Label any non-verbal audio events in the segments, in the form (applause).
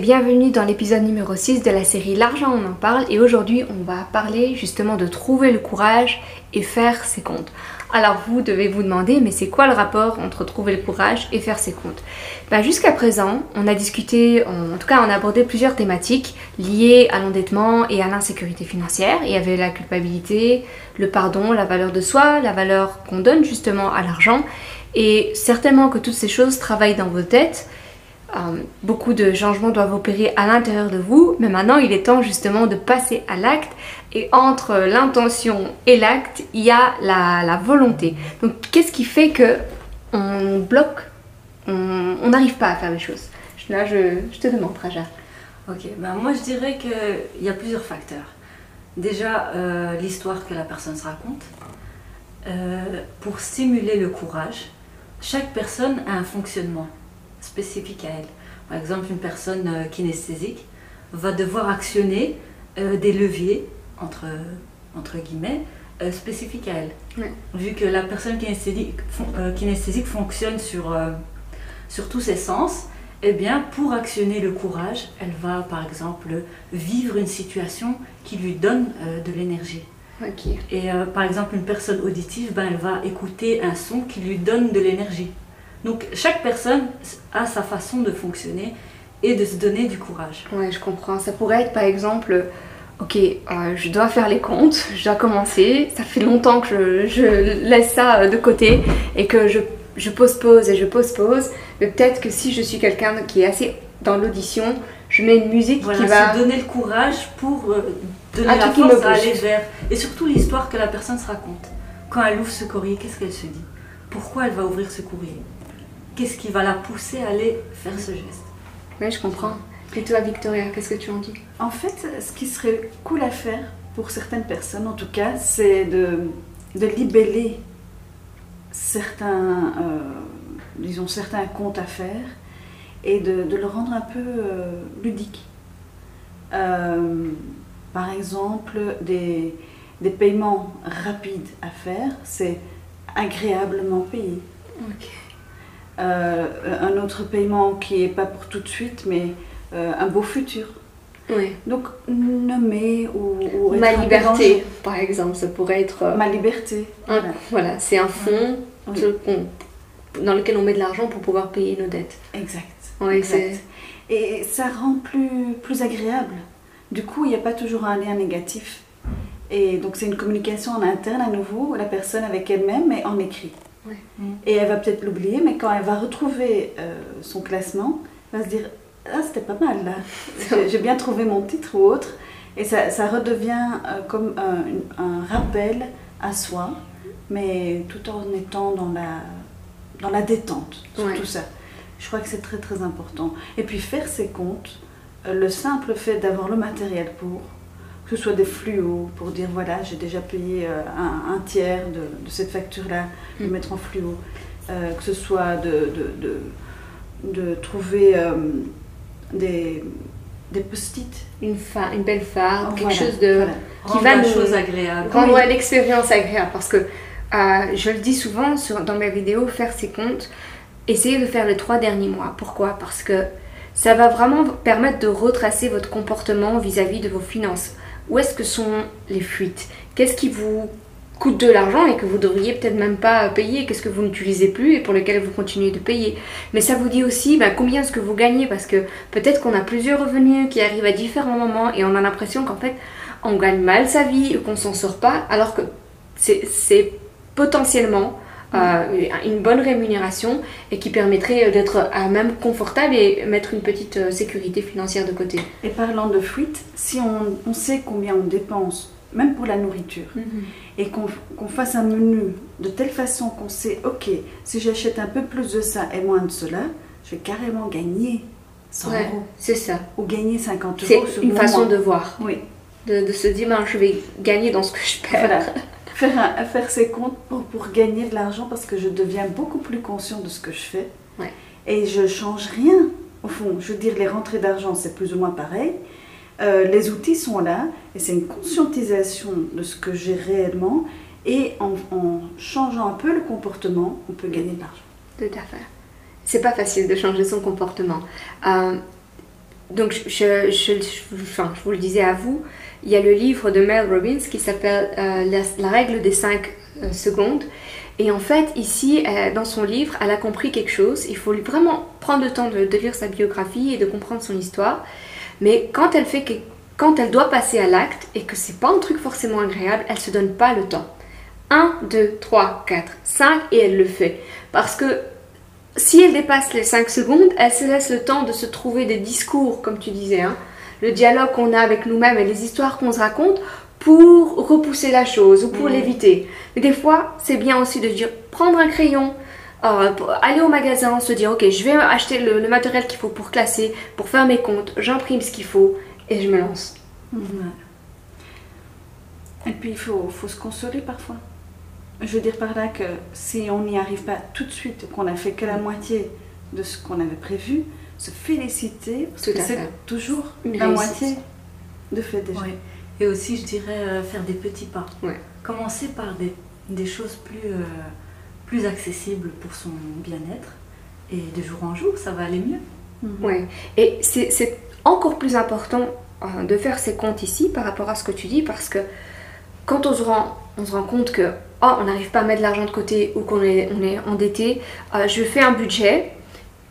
Bienvenue dans l'épisode numéro 6 de la série L'argent on en parle et aujourd'hui on va parler justement de trouver le courage et faire ses comptes. Alors vous devez vous demander mais c'est quoi le rapport entre trouver le courage et faire ses comptes? Ben, Jusqu'à présent on a discuté, en tout cas on a abordé plusieurs thématiques liées à l'endettement et à l'insécurité financière. Il y avait la culpabilité, le pardon, la valeur de soi, la valeur qu'on donne justement à l'argent et certainement que toutes ces choses travaillent dans vos têtes euh, beaucoup de changements doivent opérer à l'intérieur de vous, mais maintenant il est temps justement de passer à l'acte. Et entre l'intention et l'acte, il y a la, volonté. Donc qu'est-ce qui fait que on bloque, on n'arrive pas à faire les choses? Là, je, te demande, Raja. Ok, ben moi je dirais qu'il y a plusieurs facteurs. Déjà, euh, l'histoire que la personne se raconte. Euh, pour stimuler le courage, chaque personne a un fonctionnement spécifique à elle. Par exemple, une personne euh, kinesthésique va devoir actionner euh, des leviers, entre, entre guillemets, euh, spécifiques à elle. Vu que la personne kinesthésique, kinesthésique fonctionne sur, sur tous ses sens, eh bien, pour actionner le courage, elle va par exemple vivre une situation qui lui donne de l'énergie. Et par exemple, une personne auditive, ben, elle va écouter un son qui lui donne de l'énergie. Donc chaque personne a sa façon de fonctionner et de se donner du courage. Oui, je comprends. Ça pourrait être par exemple, ok, euh, je dois faire les comptes, je dois commencer, ça fait longtemps que je, laisse ça euh, de côté et que je, je postpose et je postpose, mais peut-être que si je suis quelqu'un qui est assez dans l'audition, je mets une musique qui va... Se donner le courage pour euh, donner la force à aller vers... Et surtout l'histoire que la personne se raconte. Quand elle ouvre ce courrier, qu'est-ce qu'elle se dit? Pourquoi elle va ouvrir ce courrier? Qu'est-ce qui va la pousser à aller faire ce geste. Oui, je comprends. Et toi, Victoria, qu'est-ce que tu en dis En fait, ce qui serait cool à faire, pour certaines personnes en tout cas, c'est de, de libeller certains, euh, disons, certains comptes à faire et de, de le rendre un peu euh, ludique. Euh, par exemple, des, des paiements rapides à faire, c'est agréablement payé. Ok. Euh, un autre paiement qui n'est pas pour tout de suite, mais euh, un beau futur. Oui. Donc, nommer ou. ou Ma liberté, par exemple, ça pourrait être. Euh, Ma liberté. voilà, c'est un fonds dans lequel on met de l'argent pour pouvoir payer nos dettes. Exact. Et ça rend plus, plus agréable. Du coup, il n'y a pas toujours un lien négatif. Et donc, c'est une communication en interne à nouveau, la personne avec elle-même, mais en écrit. Et elle va peut-être l'oublier, mais quand elle va retrouver euh, son classement, elle va se dire Ah, c'était pas mal là, (laughs) j'ai bien trouvé mon titre ou autre. Et ça, ça redevient euh, comme un, un, rappel à soi, mais tout en étant dans la, dans la détente sur tout ça. Je crois que c'est très très important. Et puis faire ses comptes, euh, le simple fait d'avoir le matériel pour, que ce soit des fluos pour dire voilà, j'ai déjà payé euh, un, tiers de, cette facture-là, de mm. mettre en fluo, euh, que ce soit de, de, de trouver euh, des, des post-it. Une, une belle phare, quelque chose de, qui va nous chose agréable. rendre l'expérience agréable. Parce que je le dis souvent sur, dans mes vidéos, faire ses comptes, essayez de faire les trois derniers mois. Pourquoi? Parce que ça va vraiment permettre de retracer votre comportement vis à -vis de vos finances où est-ce que sont les fuites? Qu'est-ce qui vous coûte de l'argent et que vous devriez peut-être même pas payer? Qu'est-ce que vous n'utilisez plus et pour lequel vous continuez de payer? Mais ça vous dit aussi ben, combien est-ce que vous gagnez? Parce que peut-être qu'on a plusieurs revenus qui arrivent à différents moments et on a l'impression qu'en fait on gagne mal sa vie, qu'on s'en sort pas, alors que c'est potentiellement euh, une bonne rémunération et qui permettrait d'être à même confortable et mettre une petite euh, sécurité financière de côté. Et parlant de fuite, si on, sait combien on dépense, même pour la nourriture, mhm. et qu'on fasse un menu de telle façon qu'on sait, ok, si j'achète un peu plus de ça et moins de cela, je vais carrément gagner 100 euros. C'est ça. Ou gagner 50 euros. C'est une façon de voir. Oui. De, se dire, ben, je vais gagner dans ce que je perds (laughs) faire, faire ses comptes pour, pour gagner de l'argent parce que je deviens beaucoup plus conscient de ce que je fais. Et je change rien. Au fond, je veux dire, les rentrées d'argent, c'est plus ou moins pareil. Euh, les outils sont là et c'est une conscientisation de ce que j'ai réellement. Et en, en, changeant un peu le comportement, on peut gagner de l'argent. Tout à fait. C'est pas facile de changer son comportement. Euh, donc, je, je, enfin, je, vous le disais à vous, il y a le livre de Mel Robbins qui s'appelle euh, la, règle des 5 euh, secondes. Et en fait, ici, dans son livre, elle a compris quelque chose. Il faut vraiment prendre le temps de, lire sa biographie et de comprendre son histoire. Mais quand elle, fait quand elle doit passer à l'acte et que c'est pas un truc forcément agréable, elle se donne pas le temps. 1, 2, 3, 4, 5 et elle le fait. Parce que si elle dépasse les 5 secondes, elle se laisse le temps de se trouver des discours, comme tu disais, hein, le dialogue qu'on a avec nous-mêmes et les histoires qu'on se raconte pour repousser la chose ou pour l'éviter. Mais des fois, c'est bien aussi de dire prendre un crayon, euh, aller au magasin, se dire ok, je vais acheter le, matériel qu'il faut pour classer, pour faire mes comptes, j'imprime ce qu'il faut et je me lance. Et puis il faut, faut se consoler parfois. Je veux dire par là que si on n'y arrive pas tout de suite, qu'on a fait que la moitié de ce qu'on avait prévu, se féliciter, parce que c'est toujours la moitié de fait déjà. Et aussi, je dirais, euh, faire des petits pas. Commencer par des, des choses plus, euh, plus accessibles pour son bien-être. Et de jour en jour, ça va aller mieux. Mhm. Ouais. Et c'est encore plus important euh, de faire ces comptes ici par rapport à ce que tu dis, parce que quand on se rend, on se rend compte que oh, on n'arrive pas à mettre de l'argent de côté ou qu'on est, on est endetté, euh, je fais un budget,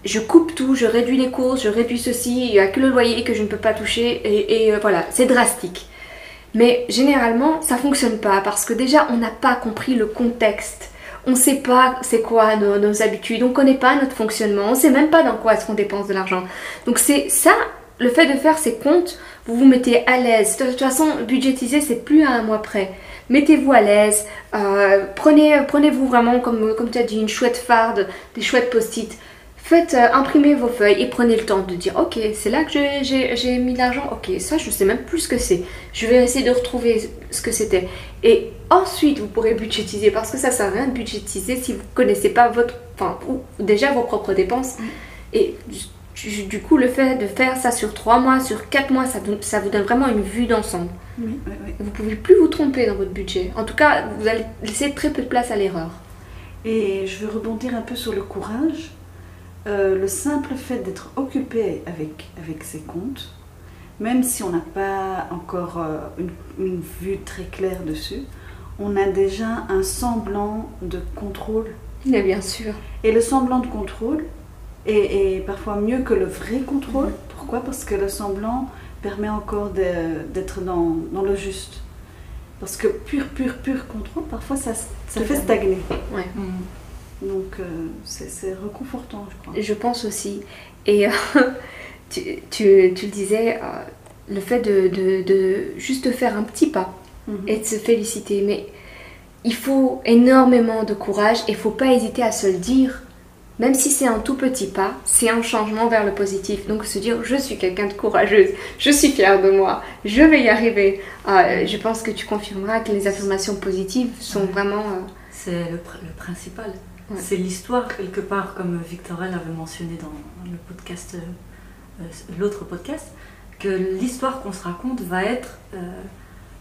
je coupe tout, je réduis les courses, je réduis ceci, il n'y a que le loyer que je ne peux pas toucher et, euh, voilà, c'est drastique. Mais généralement, ça fonctionne pas parce que déjà, on n'a pas compris le contexte. On ne sait pas c'est quoi nos, habitudes, on ne connaît pas notre fonctionnement, on ne sait même pas dans quoi est-ce qu'on dépense de l'argent. Donc c'est ça, le fait de faire ces comptes, vous vous mettez à l'aise. De toute façon, budgétiser, c'est plus à un mois près. Mettez-vous à l'aise. Euh, prenez, prenez-vous vraiment, comme, comme tu as dit, une chouette farde, des chouettes post-it. Faites euh, imprimer vos feuilles et prenez le temps de dire ok c'est là que j'ai mis l'argent ok ça je sais même plus ce que c'est je vais essayer de retrouver ce que c'était et ensuite vous pourrez budgétiser parce que ça sert à rien de budgétiser si vous connaissez pas votre enfin ou déjà vos propres dépenses mm. et du coup, le fait de faire ça sur 3 mois, sur 4 mois, ça, ça vous donne vraiment une vue d'ensemble. Oui, Vous ne pouvez plus vous tromper dans votre budget. En tout cas, vous allez laisser très peu de place à l'erreur. Et je veux rebondir un peu sur le courage. Euh, le simple fait d'être occupé avec, avec ses comptes, même si on n'a pas encore euh, une, une, vue très claire dessus, on a déjà un semblant de contrôle. Mais bien sûr. Et le semblant de contrôle, et, parfois mieux que le vrai contrôle. Mhm. Pourquoi? Parce que le semblant permet encore d'être dans, dans, le juste. Parce que pur, pur, pur contrôle, parfois ça, ça fait stagner. Ouais. Mhm. Donc euh, c'est reconfortant, je crois. Je pense aussi. Et euh, (laughs) tu, tu, tu, le disais, euh, le fait de, de, de, juste faire un petit pas mhm. et de se féliciter. Mais il faut énormément de courage et il ne faut pas hésiter à se le dire même si c'est un tout petit pas, c'est un changement vers le positif. Donc se dire je suis quelqu'un de courageuse, je suis fière de moi, je vais y arriver. Euh, je pense que tu confirmeras que les affirmations positives sont vraiment... Euh, c'est le, principal. C'est l'histoire quelque part, comme Victorelle avait mentionné dans le podcast, euh, l'autre podcast, que l'histoire qu'on se raconte va être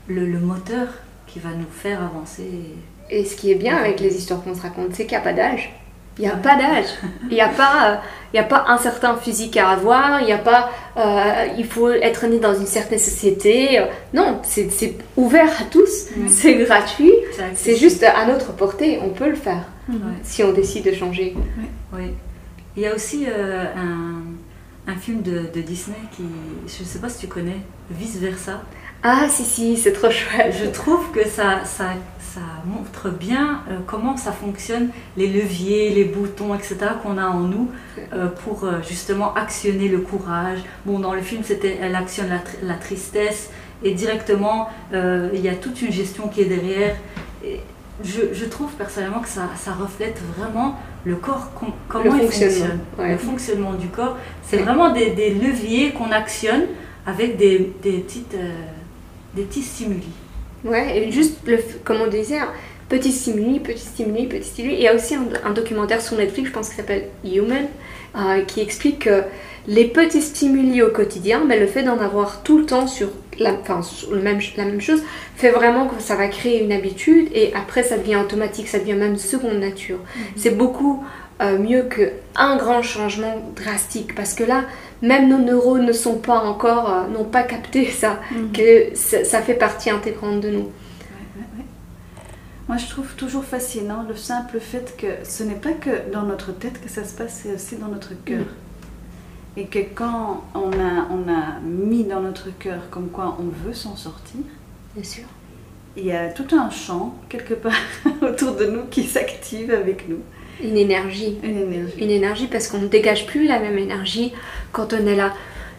le, le, moteur qui va nous faire avancer. Et ce qui est bien avec les histoires qu'on se raconte, c'est qu'il n'y a pas d'âge. Il n'y a pas d'âge. Il n'y a, pas, il a pas un certain physique à avoir. Il n'y a pas. Euh, il faut être né dans une certaine société. Non, c'est ouvert à tous. C'est gratuit. C'est juste à notre portée. On peut le faire si on décide de changer. Oui. Il y a aussi euh, un, un, film de, de, Disney qui. Je ne sais pas si tu connais. Vice versa. Ah, si, si, c'est trop chouette. Je trouve que ça, ça ça montre bien euh, comment ça fonctionne, les leviers, les boutons, etc. qu'on a en nous euh, pour euh, justement actionner le courage. Bon, dans le film, c'était elle actionne la, tristesse et directement, il y a toute une gestion qui est derrière. Et je, trouve personnellement que ça, ça reflète vraiment le corps, comment il fonctionne, le fonctionnement du corps. C'est vraiment des, des leviers qu'on actionne avec des, des petites, des petits stimuli. Ouais, et juste, le, comme on disait, hein, petit stimuli, petit stimuli, petit stimuli. Il y a aussi un, documentaire sur Netflix, je pense qu'il s'appelle Human, euh, qui explique que les petits stimuli au quotidien, mais le fait d'en avoir tout le temps sur la, enfin, le même, la même chose fait vraiment que ça va créer une habitude et après ça devient automatique, ça devient même seconde nature. Mhm. C'est beaucoup euh, mieux qu'un grand changement drastique parce que là, même nos neurones ne sont pas encore, euh, n'ont pas capté (laughs) ça, Mhm. que ça, ça fait partie intégrante de nous. Ouais, ouais, ouais. Moi, je trouve toujours fascinant le simple fait que ce n'est pas que dans notre tête que ça se passe, c'est aussi dans notre cœur. Et que quand on a, on a mis dans notre cœur comme quoi on veut s'en sortir, Bien sûr. il y a tout un champ quelque part (laughs) autour de nous qui s'active avec nous. Une énergie. Une énergie. Une énergie parce qu'on ne dégage plus la même énergie quand on est là.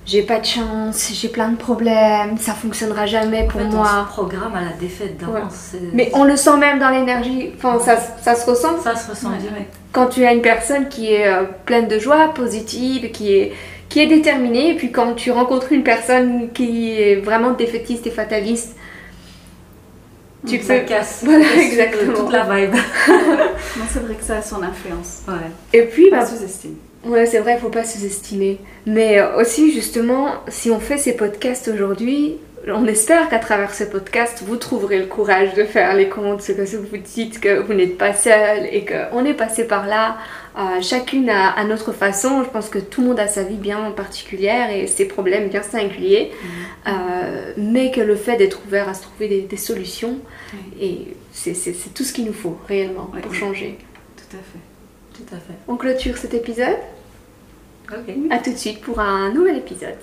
J'ai pas de chance, j'ai plein de problèmes, ça fonctionnera jamais pour En fait, on moi. se programme à la défaite d'avance. C'est- Mais on le sent même dans l'énergie, enfin ça, ça se ressent. Ça se ressent Ouais, direct. Quand tu as une personne qui est euh, pleine de joie, positive, qui est, qui est déterminée, et puis quand tu rencontres une personne qui est vraiment défaitiste et fataliste, tu ça peux- casse. (laughs) Voilà, exactement. Toute la vibe. (laughs) Non, c'est vrai que ça a son influence. Ouais. Et puis, bah, Pas sous-estime. Ouais, c'est vrai, il faut pas sous-estimer. Mais euh, aussi, justement, si on fait ces podcasts aujourd'hui, on espère qu'à travers ces podcasts, vous trouverez le courage de faire les comptes, ce que vous dites que vous n'êtes pas seul et qu'on est passé par là, euh, chacune à, à notre façon. Je pense que tout le monde a sa vie bien particulière et ses problèmes bien singuliers, Euh, mais que le fait d'être ouvert à se trouver des, des solutions, et c'est tout ce qu'il nous faut réellement Ouais. pour changer. Tout à fait. Tout à fait. On clôture cet épisode. Ok. À tout de suite pour un nouvel épisode.